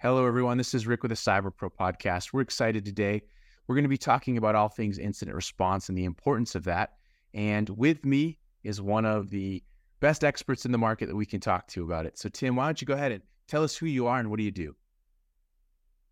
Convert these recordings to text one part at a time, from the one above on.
Hello, everyone. This is Rick with the Cyber Pro podcast. We're excited today. We're going to be talking about all things incident response and the importance of that. And with me is one of the best experts in the market that we can talk to about it. So, Tim, why don't you go ahead and tell us who you are and what do you do?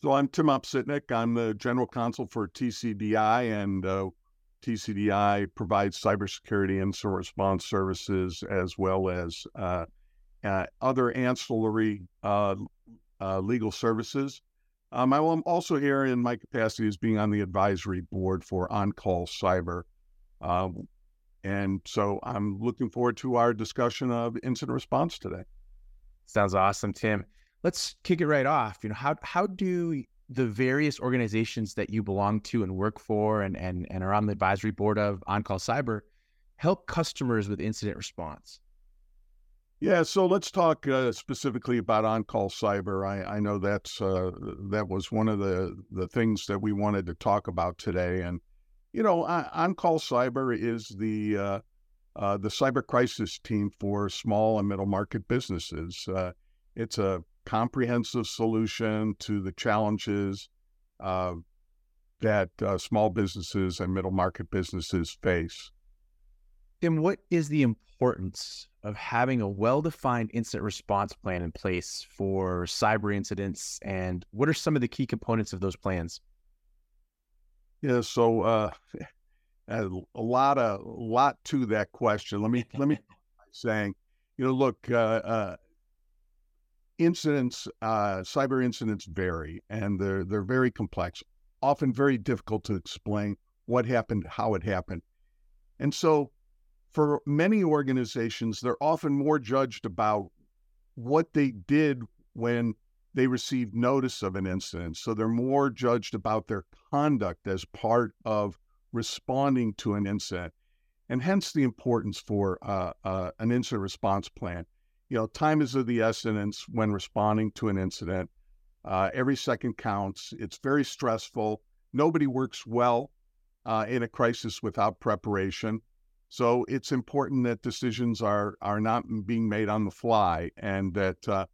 So, I'm Tim Opsitnick. I'm the general counsel for TCDI, and uh, TCDI provides cybersecurity incident response services as well as uh, uh, other ancillary uh, uh, legal services. Um, I'm also here in my capacity as being on the advisory board for OnCall Cyber. Um, and so I'm looking forward to our discussion of incident response today. Sounds awesome, Tim. Let's kick it right off. You know, how how do the various organizations that you belong to and work for and and, and are on the advisory board of OnCall Cyber help customers with incident response? Yeah, so let's talk uh, specifically about on-call cyber. I, I know that's uh, that was one of the the things that we wanted to talk about today. And you know, on-call cyber is the uh, uh, the cyber crisis team for small and middle market businesses. Uh, it's a comprehensive solution to the challenges uh, that small businesses and middle market businesses face. Tim, what is the importance of having a well-defined incident response plan in place for cyber incidents, and what are some of the key components of those plans? Yeah, so uh, a lot of a lot to that question. Let me let me saying, you know, look, uh, uh, incidents, uh, cyber incidents vary, and they're they're very complex, often very difficult to explain what happened, how it happened, and so for many organizations, they're often more judged about what they did when they received notice of an incident. So they're more judged about their conduct as part of responding to an incident. And hence the importance for uh, uh, an incident response plan. You know, time is of the essence when responding to an incident. Uh, every second counts. It's very stressful. Nobody works well uh, in a crisis without preparation. So it's important that decisions are are not being made on the fly, and that uh,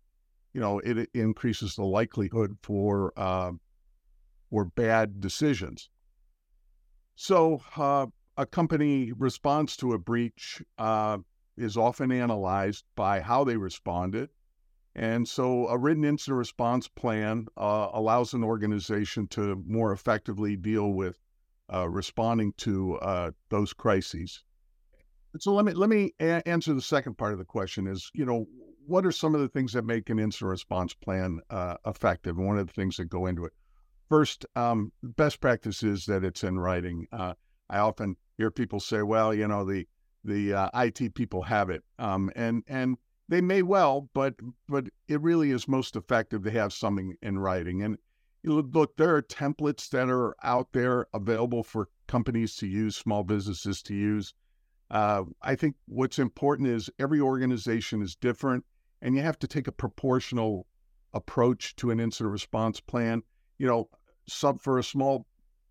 you know it, it, increases the likelihood for uh, for bad decisions. So uh, a company response to a breach uh, is often analyzed by how they responded, and so a written incident response plan uh, allows an organization to more effectively deal with uh, responding to those crises. So let me let me a- answer the second part of the question. Is you know what are some of the things that make an incident response plan uh, effective? One of the things that go into it. First, um, best practice is that it's in writing. Uh, I often hear people say, "Well, you know, the the uh, IT people have it," um, and and they may well, but but it really is most effective to have something in writing. And look, there are templates that are out there available for companies to use, small businesses to use. Uh, I think what's important is every organization is different, and you have to take a proportional approach to an incident response plan. You know, sub for a small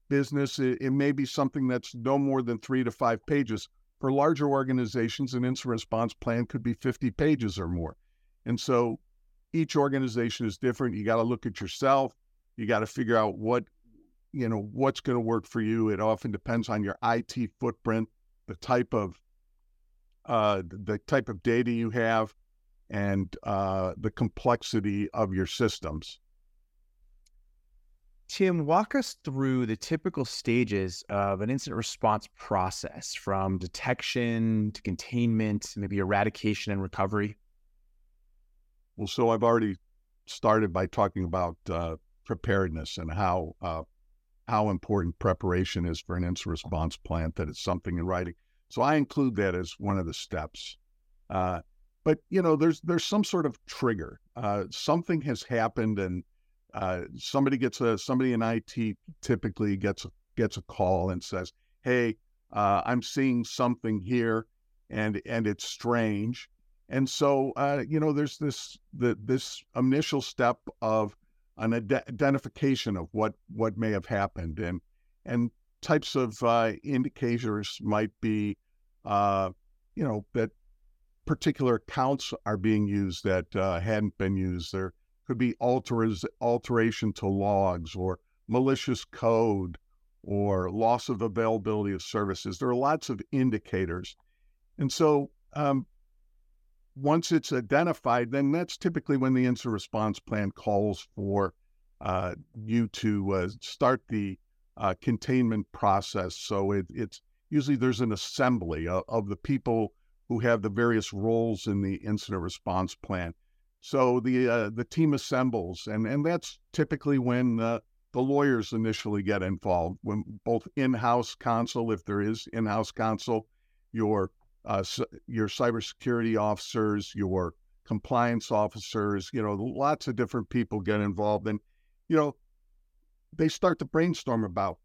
business, it, it may be something that's no more than three to five pages. For larger organizations, an incident response plan could be 50 pages or more. And so each organization is different. You got to look at yourself. You got to figure out what, you know, what's going to work for you. It often depends on your IT footprint the type of uh, the type of data you have and uh, the complexity of your systems. Tim, walk us through the typical stages of an incident response process from detection to containment, maybe eradication and recovery. Well, so I've already started by talking about uh, preparedness and how uh, how important preparation is for an incident response plan, that it's something in writing. So I include that as one of the steps. Uh, but you know, there's there's some sort of trigger. Uh, something has happened, and uh, somebody gets a somebody in IT typically gets gets a call and says, "Hey, uh, I'm seeing something here, and and it's strange." And so, uh, you know, there's this the, this initial step of an ad- identification of what what may have happened, and and types of uh, indicators might be, uh, you know, that particular accounts are being used that uh, hadn't been used. There could be alteration to logs or malicious code or loss of availability of services. There are lots of indicators. And so um, once it's identified, then that's typically when the incident response plan calls for uh, you to uh, start the uh, containment process. So it, it's usually there's an assembly of, of, the people who have the various roles in the incident response plan. So the uh, the team assembles, and and that's typically when uh, the lawyers initially get involved. When both in-house counsel, if there is in-house counsel, your uh, your cybersecurity officers, your compliance officers, you know, lots of different people get involved, and you know, they start to brainstorm about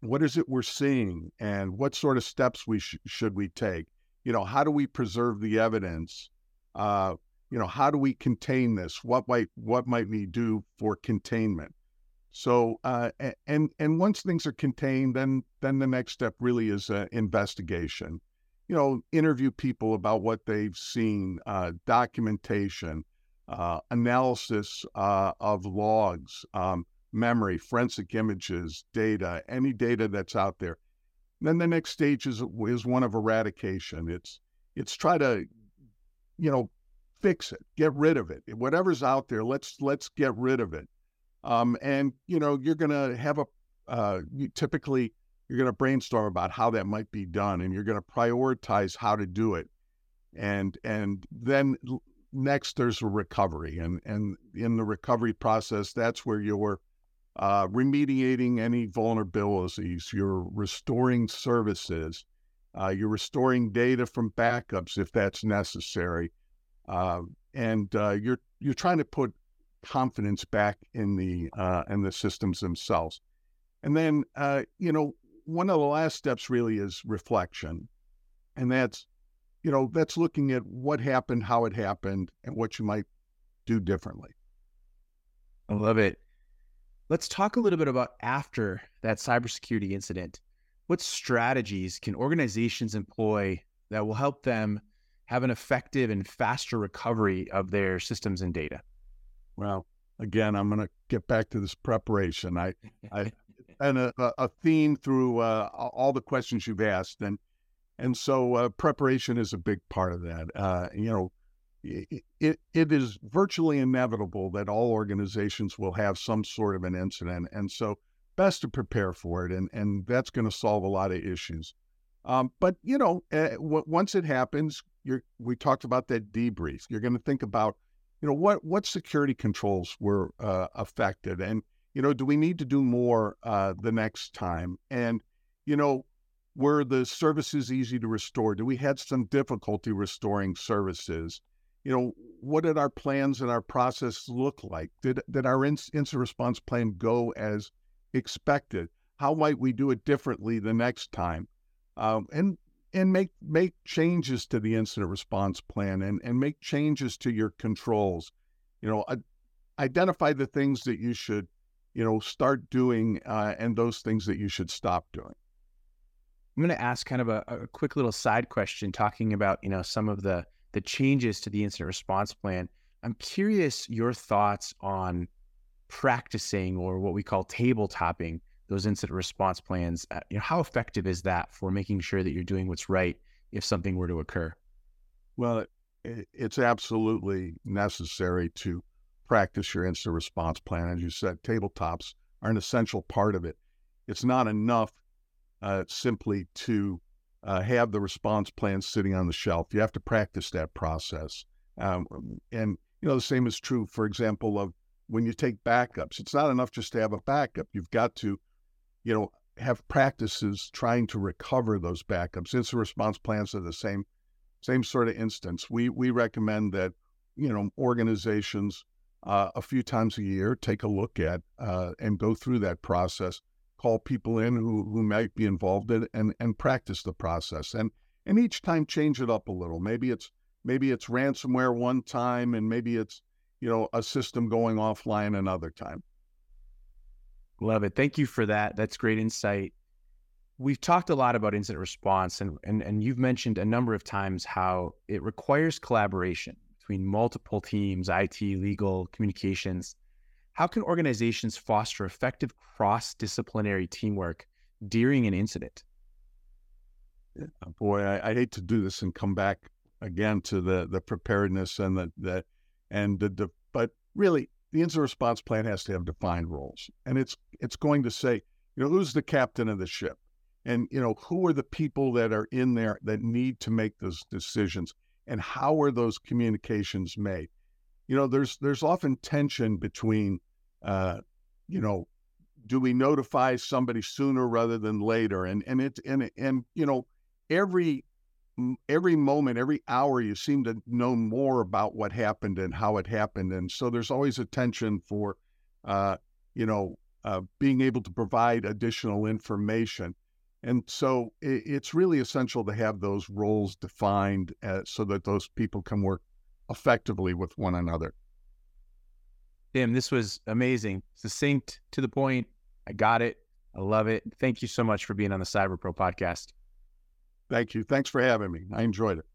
what is it we're seeing and what sort of steps we sh- should we take. You know, how do we preserve the evidence? Uh, you know, how do we contain this? What might what might we do for containment? So, uh, and and once things are contained, then then the next step really is uh, investigation you know, interview people about what they've seen, uh, documentation, uh, analysis uh, of logs, um, memory, forensic images, data, any data that's out there. And then the next stage is is one of eradication. It's it's try to, you know, fix it, get rid of it. Whatever's out there, let's let's get rid of it. Um, and you know, you're gonna have a uh, you typically you're going to brainstorm about how that might be done and you're going to prioritize how to do it and and then next there's a recovery and and in the recovery process that's where you're uh, remediating any vulnerabilities you're restoring services uh, you're restoring data from backups if that's necessary uh, and uh, you're you're trying to put confidence back in the uh, in the systems themselves and then uh, you know one of the last steps really is reflection. And that's, you know, that's looking at what happened, how it happened, and what you might do differently. I love it. Let's talk a little bit about after that cybersecurity incident. What strategies can organizations employ that will help them have an effective and faster recovery of their systems and data? Well, again, I'm going to get back to this preparation. I, I and a, a theme through uh, all the questions you've asked, and and so uh, preparation is a big part of that. Uh, you know, it it is virtually inevitable that all organizations will have some sort of an incident, and so best to prepare for it, and and that's going to solve a lot of issues. Um, but you know, uh, w- once it happens, you're we talked about that debrief. You're going to think about, you know, what what security controls were uh, affected, and you know, do we need to do more uh, the next time? And, you know, were the services easy to restore? Do we had some difficulty restoring services? You know, what did our plans and our process look like? Did did our incident response plan go as expected? How might we do it differently the next time? Um, and and make make changes to the incident response plan and and make changes to your controls. You know, identify the things that you should you know, start doing uh, and those things that you should stop doing. I'm going to ask kind of a, a, quick little side question talking about, you know, some of the the changes to the incident response plan. I'm curious your thoughts on practicing or what we call table topping those incident response plans. Uh, you know, how effective is that for making sure that you're doing what's right if something were to occur? Well, it, it's absolutely necessary to practice your incident response plan. As you said, tabletops are an essential part of it. It's not enough uh, simply to uh, have the response plan sitting on the shelf. You have to practice that process. Um, and, you know, the same is true, for example, of when you take backups. It's not enough just to have a backup. You've got to, you know, have practices trying to recover those backups. Incident response plans are the same, same sort of instance. We we recommend that, you know, organizations uh, a few times a year, take a look at uh, and go through that process. Call people in who, who might be involved in and, and practice the process. And and each time change it up a little. Maybe it's maybe it's ransomware one time and maybe it's you know a system going offline another time. Love it. Thank you for that. That's great insight. We've talked a lot about incident response and, and and you've mentioned a number of times how it requires collaboration between multiple teams, IT, legal, communications. How can organizations foster effective cross disciplinary teamwork during an incident? Yeah, uh, boy, I, I, hate to do this and come back again to the the preparedness and the, the and the, the but really the incident response plan has to have defined roles, and it's it's going to say you know who's the captain of the ship, and you know who are the people that are in there that need to make those decisions, and how are those communications made. You know, there's there's often tension between, uh, you know, do we notify somebody sooner rather than later, and and it and and you know every every moment, every hour, you seem to know more about what happened and how it happened, and so there's always a tension for, uh, you know, uh, being able to provide additional information, and so it, it's really essential to have those roles defined uh, so that those people can work effectively with one another. Tim, this was amazing, succinct, to the point. I got it. I love it. Thank you so much for being on the Cyber Pro podcast. Thank you. Thanks for having me. I enjoyed it.